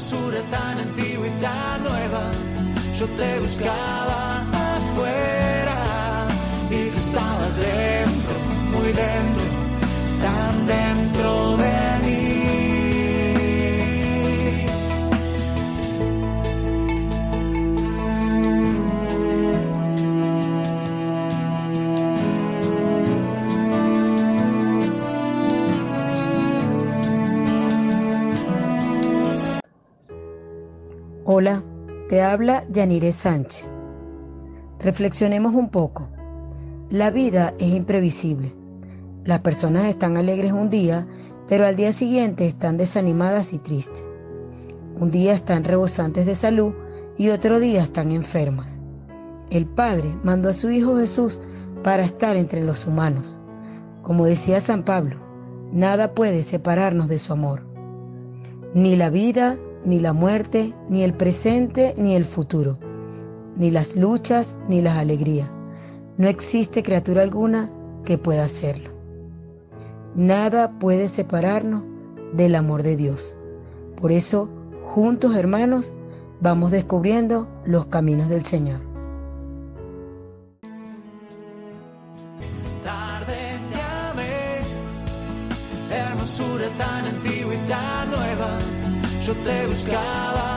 hermosura tan antigua y tan nueva. Yo te buscaba Hola, te habla Yanire Sánchez. Reflexionemos un poco. La vida es imprevisible. Las personas están alegres un día, pero al día siguiente están desanimadas y tristes. Un día están rebosantes de salud y otro día están enfermas. El Padre mandó a su Hijo Jesús para estar entre los humanos. Como decía San Pablo, nada puede separarnos de su amor. Ni la vida, ni la muerte, ni el presente, ni el futuro, ni las luchas, ni las alegrías. No existe criatura alguna que pueda hacerlo. Nada puede separarnos del amor de Dios. Por eso, juntos hermanos, vamos descubriendo los caminos del Señor. tan antigua y tan nueva. Yo te buscaba